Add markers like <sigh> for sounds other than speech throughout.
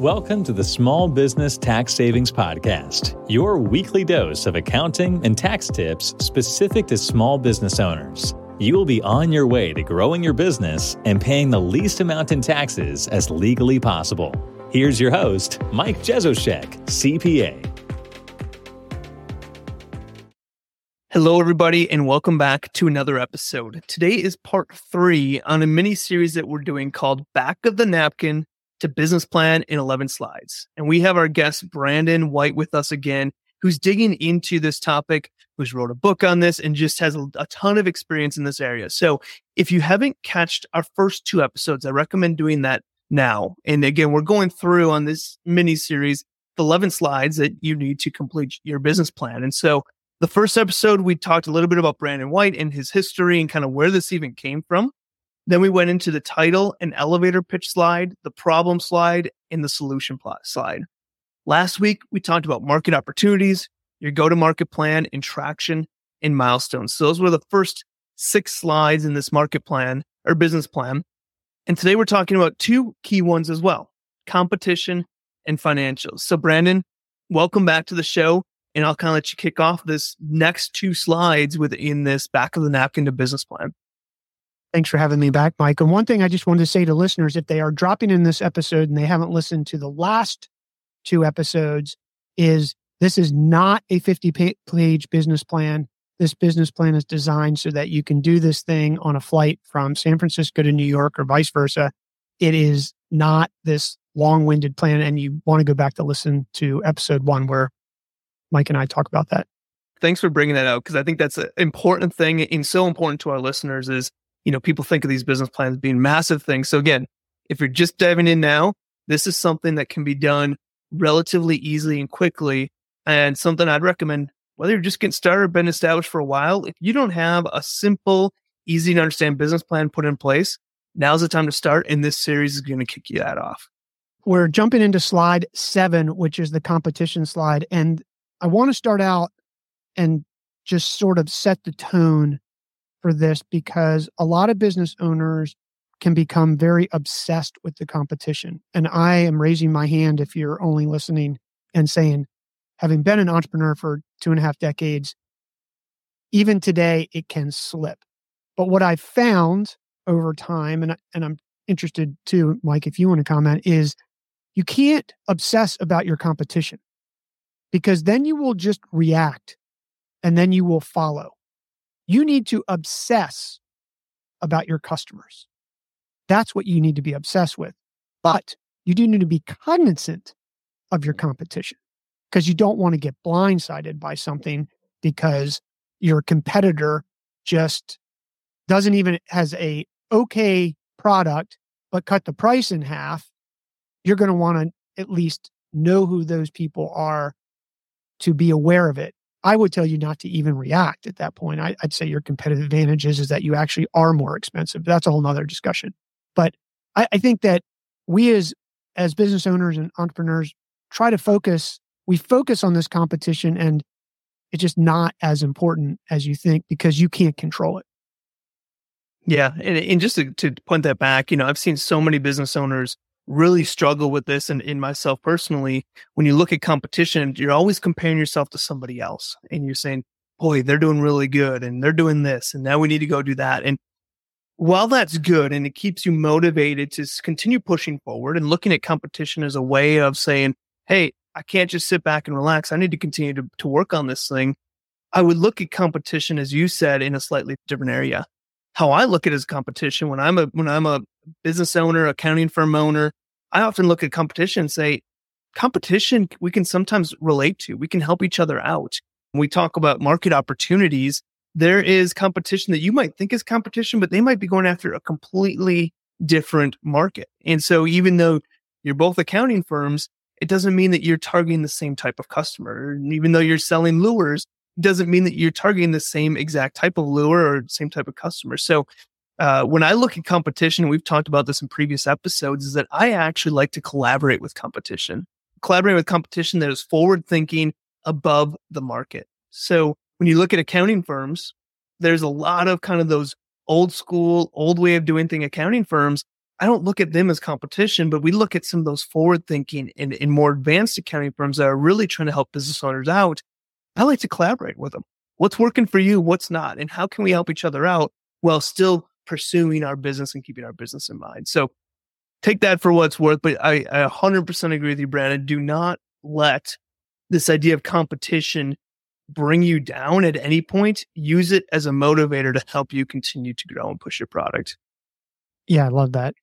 Welcome to the Small Business Tax Savings Podcast, your weekly dose of accounting and tax tips specific to small business owners. You will be on your way to growing your business and paying the least amount in taxes as legally possible. Here's your host, Mike Jesowshek, CPA. Hello, everybody, and welcome back to another episode. Today is part three on a mini series that we're doing called Back of the Napkin to business plan in 11 slides. And we have our guest, Brandon White, with us again, who's digging into this topic, who's wrote a book on this, and just has a, a ton of experience in this area. So if you haven't catched our first two episodes, I recommend doing that now. And again, we're going through on this mini series the 11 slides that you need to complete your business plan. And so the first episode, we talked a little bit about Brandon White and his history and kind of where this even came from. Then we went into the title and elevator pitch slide, the problem slide, and the solution plot slide. Last week, we talked about market opportunities, your go to market plan, and traction and milestones. So those were the first six slides in this market plan or business plan. And today we're talking about two key ones as well competition and financials. So, Brandon, welcome back to the show. And I'll kind of let you kick off this next two slides within this back of the napkin to business plan. Thanks for having me back, Mike. And one thing I just wanted to say to listeners if they are dropping in this episode and they haven't listened to the last two episodes, is this is not a 50 page business plan. This business plan is designed so that you can do this thing on a flight from San Francisco to New York or vice versa. It is not this long winded plan. And you want to go back to listen to episode one where Mike and I talk about that. Thanks for bringing that out because I think that's an important thing and so important to our listeners is you know, people think of these business plans being massive things. So again, if you're just diving in now, this is something that can be done relatively easily and quickly and something I'd recommend whether you're just getting started or been established for a while. If you don't have a simple, easy to understand business plan put in place, now's the time to start. And this series is going to kick you that off. We're jumping into slide seven, which is the competition slide. And I want to start out and just sort of set the tone for this because a lot of business owners can become very obsessed with the competition. And I am raising my hand if you're only listening and saying, having been an entrepreneur for two and a half decades, even today it can slip. But what I've found over time, and, and I'm interested too, Mike, if you want to comment, is you can't obsess about your competition because then you will just react and then you will follow. You need to obsess about your customers. That's what you need to be obsessed with. But you do need to be cognizant of your competition because you don't want to get blindsided by something because your competitor just doesn't even has a okay product but cut the price in half you're going to want to at least know who those people are to be aware of it I would tell you not to even react at that point. I, would say your competitive advantage is, is that you actually are more expensive. That's a whole nother discussion. But I, I think that we as as business owners and entrepreneurs try to focus, we focus on this competition and it's just not as important as you think because you can't control it. Yeah. And, and just to, to point that back, you know, I've seen so many business owners really struggle with this and in myself personally when you look at competition you're always comparing yourself to somebody else and you're saying boy they're doing really good and they're doing this and now we need to go do that. And while that's good and it keeps you motivated to continue pushing forward and looking at competition as a way of saying hey i can't just sit back and relax. I need to continue to, to work on this thing i would look at competition as you said in a slightly different area. How I look at it as competition when I'm a when I'm a business owner, accounting firm owner, I often look at competition and say, competition we can sometimes relate to. We can help each other out. When we talk about market opportunities, there is competition that you might think is competition, but they might be going after a completely different market. And so even though you're both accounting firms, it doesn't mean that you're targeting the same type of customer. And even though you're selling lures, doesn't mean that you're targeting the same exact type of lure or same type of customer. So uh, when I look at competition, we've talked about this in previous episodes, is that I actually like to collaborate with competition, collaborate with competition that is forward thinking above the market. So when you look at accounting firms, there's a lot of kind of those old school, old way of doing thing accounting firms I don't look at them as competition, but we look at some of those forward thinking and, and more advanced accounting firms that are really trying to help business owners out. I like to collaborate with them. What's working for you? What's not? And how can we help each other out while still pursuing our business and keeping our business in mind? So take that for what it's worth. But I, I 100% agree with you, Brandon. Do not let this idea of competition bring you down at any point. Use it as a motivator to help you continue to grow and push your product. Yeah, I love that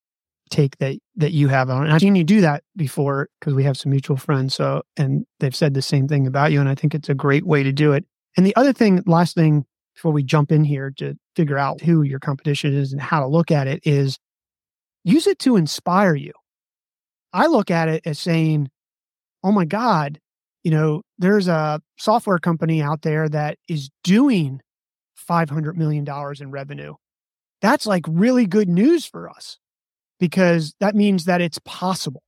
take that that you have on. And I've seen you do that before because we have some mutual friends. So and they've said the same thing about you. And I think it's a great way to do it. And the other thing, last thing before we jump in here to figure out who your competition is and how to look at it is use it to inspire you. I look at it as saying, oh my God, you know, there's a software company out there that is doing $500 million in revenue. That's like really good news for us because that means that it's possible.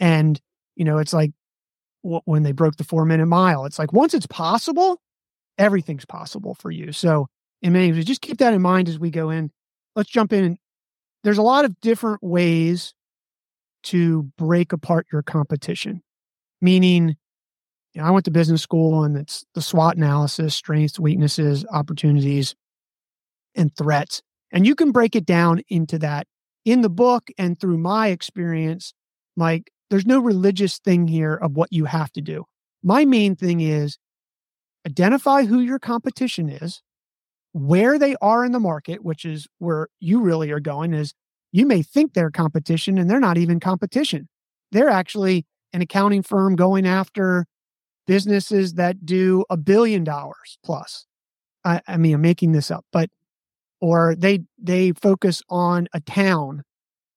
And, you know, it's like when they broke the four minute mile, it's like once it's possible, everything's possible for you. So, in many ways, just keep that in mind as we go in. Let's jump in. There's a lot of different ways to break apart your competition, meaning, you know, I went to business school and it's the SWOT analysis, strengths, weaknesses, opportunities, and threats. And you can break it down into that in the book and through my experience. Mike, there's no religious thing here of what you have to do. My main thing is identify who your competition is, where they are in the market, which is where you really are going, is you may think they're competition and they're not even competition. They're actually an accounting firm going after businesses that do a billion dollars plus. I, I mean, I'm making this up, but or they they focus on a town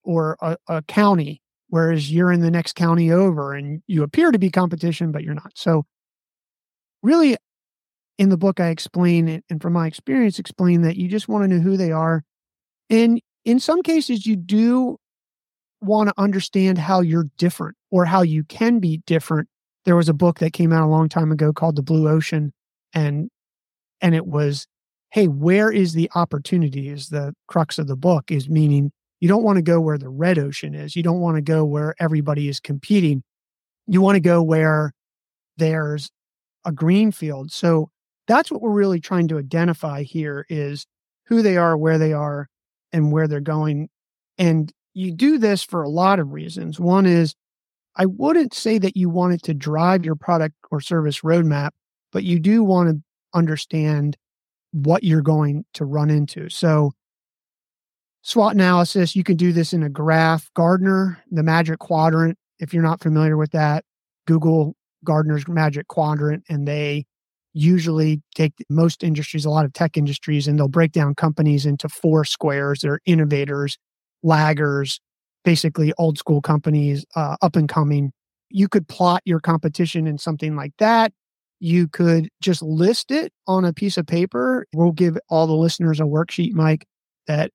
or a, a county, whereas you're in the next county over and you appear to be competition, but you're not. So really in the book, I explain and from my experience, explain that you just want to know who they are. And in some cases, you do want to understand how you're different or how you can be different. There was a book that came out a long time ago called The Blue Ocean, and and it was, hey, where is the opportunity? Is the crux of the book is meaning you don't want to go where the red ocean is. You don't want to go where everybody is competing. You want to go where there's a green field. So that's what we're really trying to identify here is who they are, where they are, and where they're going. And you do this for a lot of reasons. One is I wouldn't say that you want it to drive your product or service roadmap, but you do want to understand what you're going to run into. So, SWOT analysis, you can do this in a graph. Gartner, the magic quadrant, if you're not familiar with that, Google Gartner's magic quadrant, and they usually take most industries, a lot of tech industries, and they'll break down companies into four squares. They're innovators, laggers, basically old school companies, uh, up and coming. You could plot your competition in something like that. You could just list it on a piece of paper. We'll give all the listeners a worksheet, Mike, that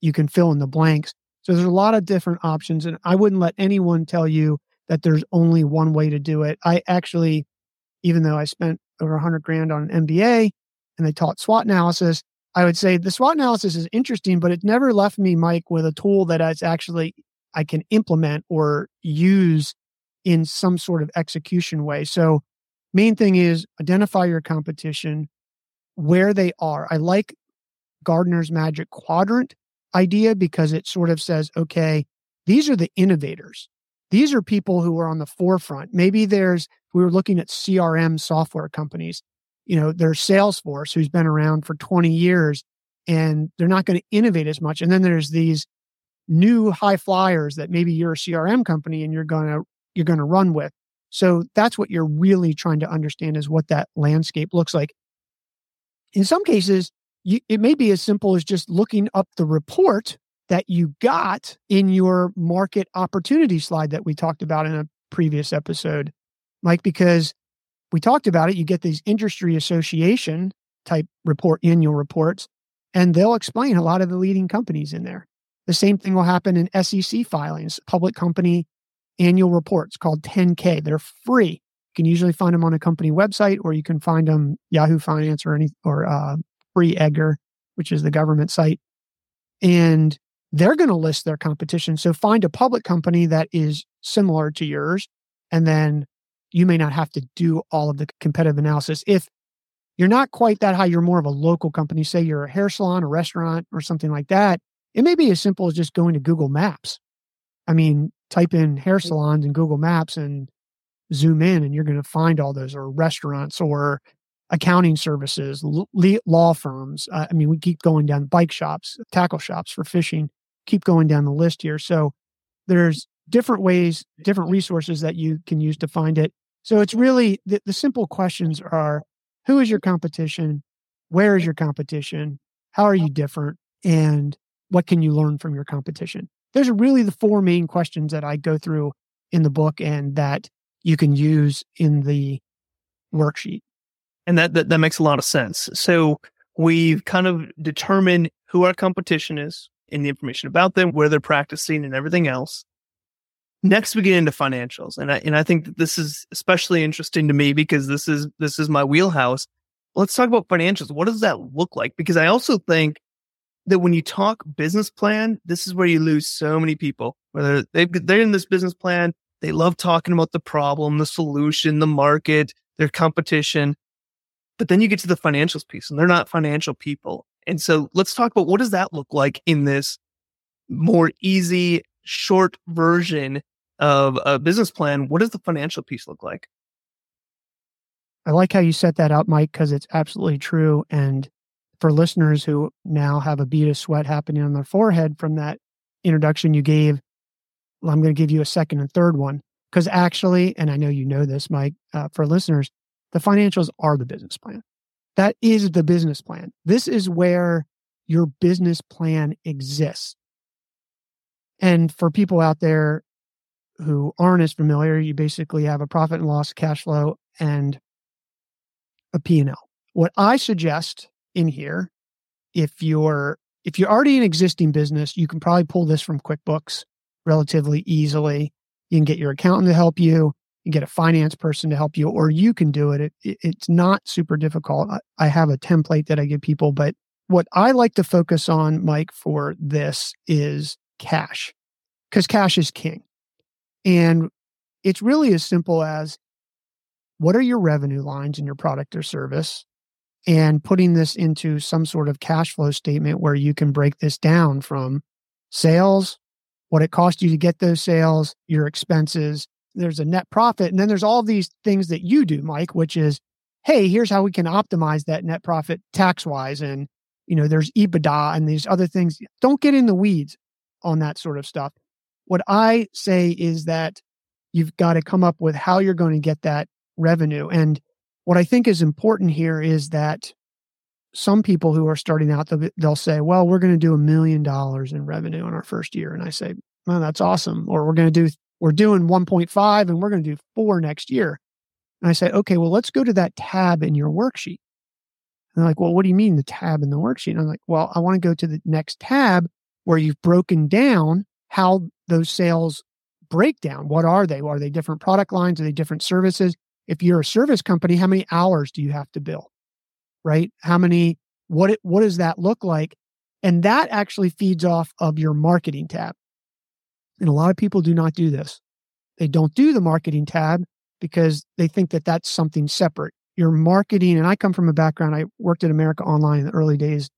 you can fill in the blanks. So there's a lot of different options. And I wouldn't let anyone tell you that there's only one way to do it. I actually, even though I spent over 100 grand on an MBA and they taught SWOT analysis, I would say the SWOT analysis is interesting, but it never left me, Mike, with a tool that is actually I can implement or use in some sort of execution way. So, main thing is identify your competition, where they are. I like Gartner's magic quadrant idea because it sort of says, okay, these are the innovators. These are people who are on the forefront. Maybe there's, we were looking at CRM software companies. You know, there's Salesforce, who's been around for 20 years, and they're not going to innovate as much. And then there's these new high flyers that maybe you're a CRM company and you're going to you're going to run with. So that's what you're really trying to understand is what that landscape looks like. In some cases, you, it may be as simple as just looking up the report that you got in your market opportunity slide that we talked about in a previous episode, Mike, because we talked about it. You get these industry association type report, annual reports, and they'll explain a lot of the leading companies in there. The same thing will happen in SEC filings, public company annual reports called 10K. They're free. You can usually find them on a company website, or you can find them Yahoo Finance or any or uh, Free Edgar, which is the government site. And they're going to list their competition. So find a public company that is similar to yours, and then you may not have to do all of the competitive analysis. If you're not quite that high, you're more of a local company, say you're a hair salon, a restaurant, or something like that, it may be as simple as just going to Google Maps. I mean, type in hair salons in Google Maps and zoom in, and you're going to find all those, or restaurants, or accounting services, law firms. Uh, I mean, we keep going down bike shops, tackle shops for fishing, keep going down the list here. So there's different ways, different resources that you can use to find it. So it's really the, the simple questions are who is your competition? Where is your competition? How are you different? And what can you learn from your competition? Those are really the four main questions that I go through in the book and that you can use in the worksheet. And that, that, that makes a lot of sense. So we've kind of determined who our competition is and the information about them, where they're practicing and everything else. Next, we get into financials. And I, and I think that this is especially interesting to me because this is, this is my wheelhouse. Let's talk about financials. What does that look like? Because I also think that when you talk business plan, this is where you lose so many people. Whether they they're in this business plan, they love talking about the problem, the solution, the market, their competition. But then you get to the financials piece and they're not financial people. And so let's talk about what does that look like in this more easy, short version of a business plan, what does the financial piece look like? I like how you set that up, Mike, because it's absolutely true. And for listeners who now have a bead of sweat happening on their forehead from that introduction you gave, well, I'm going to give you a second and third one. Because actually, and I know you know this, Mike, uh, for listeners, the financials are the business plan. That is the business plan. This is where your business plan exists. And for people out there who aren't as familiar, you basically have a profit and loss, cash flow, and a P&L. What I suggest in here, if you're if you're already an existing business, you can probably pull this from QuickBooks relatively easily. You can get your accountant to help you, you get a finance person to help you, or you can do it. it, it it's not super difficult. I, I have a template that I give people, but what I like to focus on, Mike, for this is cash because cash is king. And it's really as simple as what are your revenue lines in your product or service? And putting this into some sort of cash flow statement where you can break this down from sales, what it cost you to get those sales, your expenses. There's a net profit. And then there's all these things that you do, Mike, which is, hey, here's how we can optimize that net profit tax wise. And, you know, there's EBITDA and these other things. Don't get in the weeds on that sort of stuff. What I say is that you've got to come up with how you're going to get that revenue. And what I think is important here is that some people who are starting out, they'll, they'll say, well, we're going to do a million dollars in revenue in our first year. And I say, well, that's awesome. Or we're going to do, we're doing 1.5 and we're going to do four next year. And I say, okay, well, let's go to that tab in your worksheet. And they're like, well, what do you mean the tab in the worksheet? And I'm like, well, I want to go to the next tab where you've broken down how those sales breakdown. What are they? Are they different product lines? Are they different services? If you're a service company, how many hours do you have to bill? Right? How many, what, it? what does that look like? And that actually feeds off of your marketing tab. And a lot of people do not do this. They don't do the marketing tab because they think that that's something separate. Your marketing, and I come from a background, I worked at America Online in the early days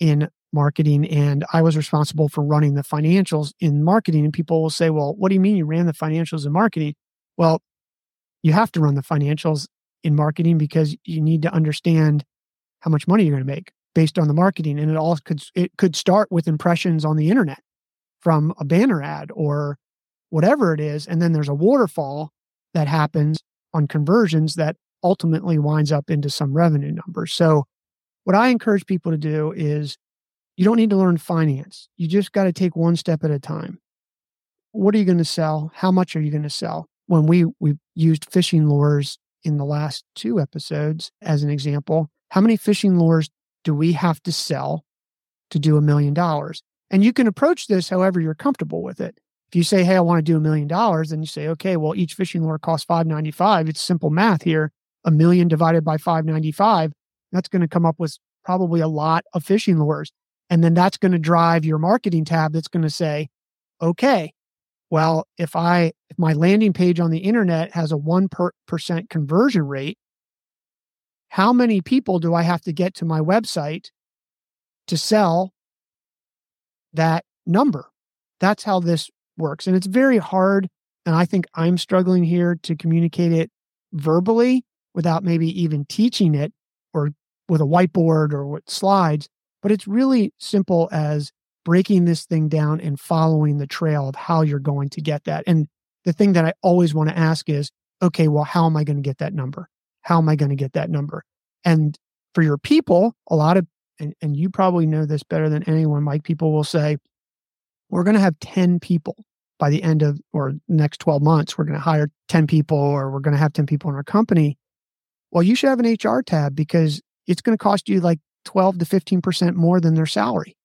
in marketing and I was responsible for running the financials in marketing. And people will say, well, what do you mean you ran the financials in marketing? Well, you have to run the financials in marketing because you need to understand how much money you're going to make based on the marketing. And it all could, it could start with impressions on the internet from a banner ad or whatever it is. And then there's a waterfall that happens on conversions that ultimately winds up into some revenue numbers. So what I encourage people to do is you don't need to learn finance. You just got to take one step at a time. What are you going to sell? How much are you going to sell? When we we used fishing lures in the last two episodes as an example, how many fishing lures do we have to sell to do a million dollars? And you can approach this however you're comfortable with it. If you say, "Hey, I want to do a million dollars," then you say, "Okay, well, each fishing lure costs five ninety five. It's simple math here. A million divided by five ninety five. That's going to come up with probably a lot of fishing lures. And then that's going to drive your marketing tab that's going to say, okay, well, if I, if my landing page on the internet has a 1% conversion rate, how many people do I have to get to my website to sell that number? That's how this works. And it's very hard. And I think I'm struggling here to communicate it verbally without maybe even teaching it or with a whiteboard or with slides. But it's really simple as breaking this thing down and following the trail of how you're going to get that. And the thing that I always want to ask is, okay, well, how am I going to get that number? How am I going to get that number? And for your people, a lot of, and, and you probably know this better than anyone, Mike, people will say, we're going to have 10 people by the end of or next 12 months. We're going to hire 10 people or we're going to have 10 people in our company. Well, you should have an HR tab because it's going to cost you like 12 to 15% more than their salary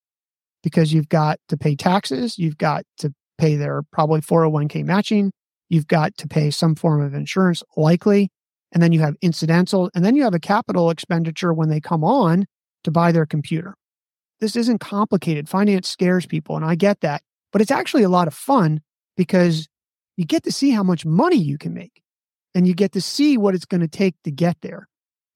because you've got to pay taxes, you've got to pay their probably 401k matching, you've got to pay some form of insurance, likely, and then you have incidental, and then you have a capital expenditure when they come on to buy their computer. This isn't complicated. Finance scares people, and I get that, but it's actually a lot of fun because you get to see how much money you can make and you get to see what it's going to take to get there.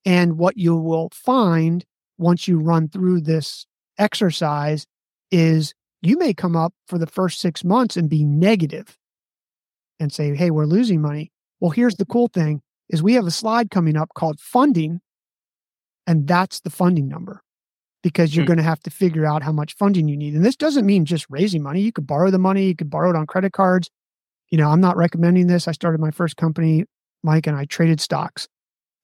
And what you will find once you run through this exercise is you may come up for the first six months and be negative and say, Hey, we're losing money. Well, here's the cool thing is we have a slide coming up called funding. And that's the funding number because you're hmm. going to have to figure out how much funding you need. And this doesn't mean just raising money. You could borrow the money. You could borrow it on credit cards. You know, I'm not recommending this. I started my first company, Mike, and I traded stocks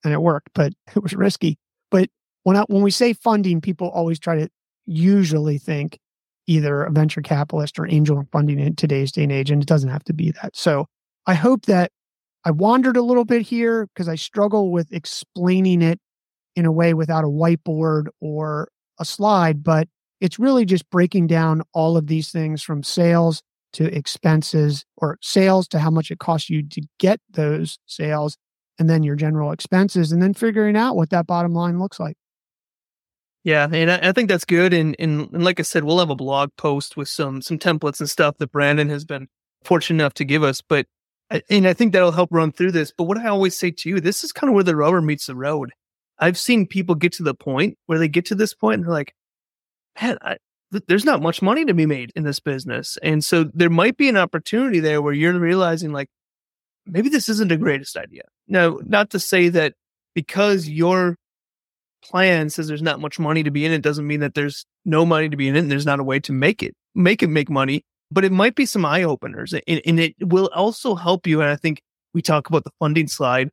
and it worked, but <laughs> it was risky. But when I, when we say funding, people always try to usually think either a venture capitalist or angel funding in today's day and age, and it doesn't have to be that. So I hope that I wandered a little bit here because I struggle with explaining it in a way without a whiteboard or a slide, but it's really just breaking down all of these things from sales to expenses or sales to how much it costs you to get those sales and then your general expenses and then figuring out what that bottom line looks like. Yeah, and I, think that's good. And, and, and like I said, we'll have a blog post with some some templates and stuff that Brandon has been fortunate enough to give us. But and I think that'll help run through this. But what I always say to you, this is kind of where the rubber meets the road. I've seen people get to the point where they get to this point and they're like, man, I, there's not much money to be made in this business. And so there might be an opportunity there where you're realizing like, maybe this isn't the greatest idea. Now, not to say that because you're plan says there's not much money to be in it doesn't mean that there's no money to be in it and there's not a way to make it make it make money but it might be some eye openers and, and it will also help you and i think we talk about the funding slide.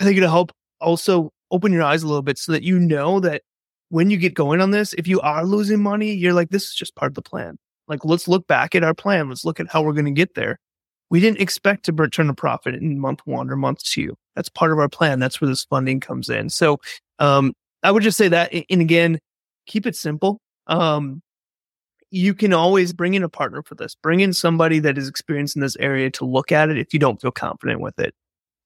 I think it'll help also open your eyes a little bit so that you know that when you get going on this if you are losing money you're like this is just part of the plan. Like let's look back at our plan. Let's look at how we're going to get there. We didn't expect to turn a profit in month one or month two. That's part of our plan. That's where this funding comes in. So um, I would just say that, and again, keep it simple. Um, you can always bring in a partner for this. Bring in somebody that is experienced in this area to look at it if you don't feel confident with it.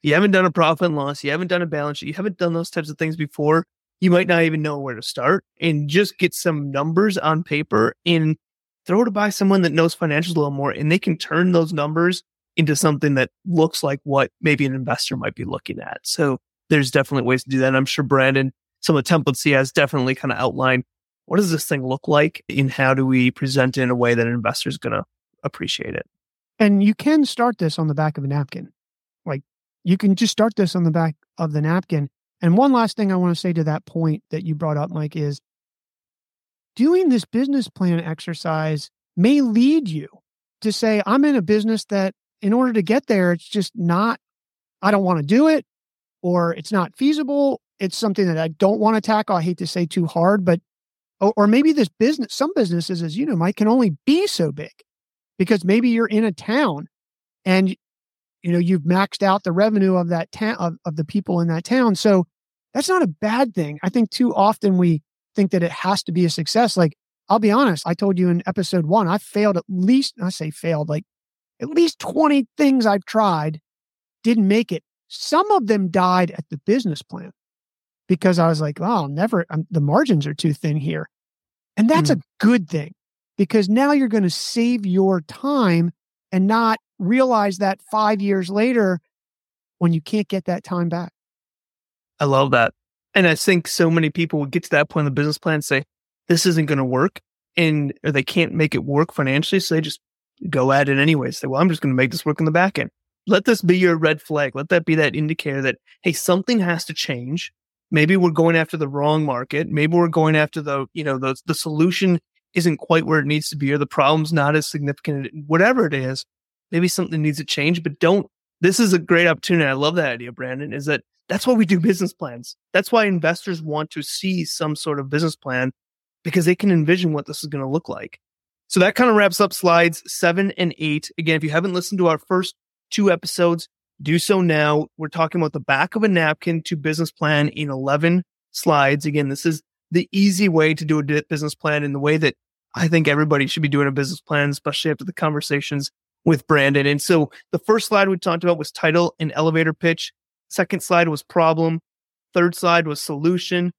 If you haven't done a profit and loss, you haven't done a balance sheet, you haven't done those types of things before. You might not even know where to start and just get some numbers on paper and throw it by someone that knows financials a little more and they can turn those numbers into something that looks like what maybe an investor might be looking at. So there's definitely ways to do that. And I'm sure Brandon some of the templates he has definitely kind of outline what does this thing look like and how do we present it in a way that an investor is going to appreciate it. And you can start this on the back of a napkin. Like you can just start this on the back of the napkin. And one last thing I want to say to that point that you brought up, Mike, is doing this business plan exercise may lead you to say, I'm in a business that in order to get there, it's just not, I don't want to do it, or it's not feasible, it's something that I don't want to tackle. I hate to say too hard, but or, maybe this business, some businesses, as you know, Mike, can only be so big because maybe you're in a town and you know you've maxed out the revenue of that town of, of the people in that town. So that's not a bad thing. I think too often we think that it has to be a success. Like I'll be honest, I told you in episode one, I failed at least, I say failed, like at least 20 things I've tried didn't make it. Some of them died at the business plan because I was like, wow, never, I'm, the margins are too thin here. And that's mm. a good thing because now you're going to save your time and not realize that five years later when you can't get that time back. I love that. And I think so many people would get to that point in the business plan and say, this isn't going to work. And or they can't make it work financially. So they just go at it anyway. Say, well, I'm just going to make this work in the back end. Let this be your red flag. Let that be that indicator that, hey, something has to change. Maybe we're going after the wrong market. Maybe we're going after the, you know, the, the solution isn't quite where it needs to be or the problem's not as significant. Whatever it is, maybe something needs to change, but don't. This is a great opportunity. I love that idea, Brandon, is that that's why we do business plans. That's why investors want to see some sort of business plan because they can envision what this is going to look like. So that kind of wraps up slides seven and eight. Again, if you haven't listened to our first two episodes, do so now. We're talking about the back of a napkin to business plan in 11 slides. Again, this is the easy way to do a business plan in the way that I think everybody should be doing a business plan, especially after the conversations with Brandon. And so the first slide we talked about was title and elevator pitch. Second slide was problem. Third slide was solution.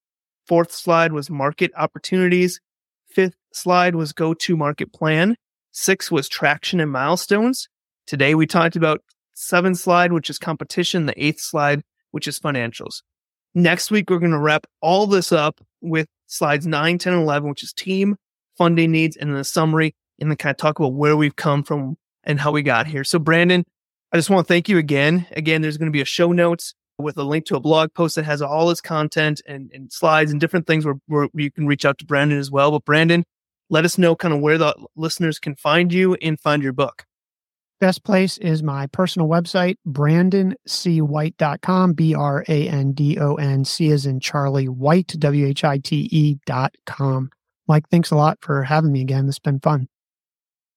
Fourth slide was market opportunities. Fifth slide was go to market plan. Six was traction and milestones. Today we talked about seventh slide, which is competition. The eighth slide, which is financials. Next week, we're going to wrap all this up with slides 9, 10, and 11, which is team, funding needs, and then a summary, and then kind of talk about where we've come from and how we got here. So, Brandon, I just want to thank you again. Again, there's going to be a show notes with a link to a blog post that has all this content and, and slides and different things where, where you can reach out to Brandon as well. But Brandon, let us know kind of where the listeners can find you and find your book. Best place is my personal website, brandoncwhite.com, B R A N D O N C as in Charlie White, W H I T E dot com. Mike, thanks a lot for having me again. It's been fun.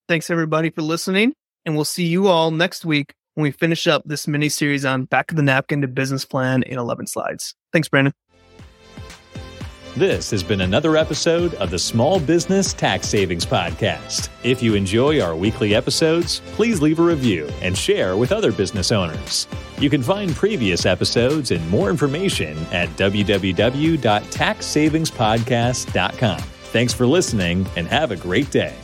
Thanks everybody for listening, and we'll see you all next week when we finish up this mini series on Back of the Napkin to Business Plan in 11 slides. Thanks, Brandon. This has been another episode of the Small Business Tax Savings Podcast. If you enjoy our weekly episodes, please leave a review and share with other business owners. You can find previous episodes and more information at www.taxsavingspodcast.com. Thanks for listening and have a great day.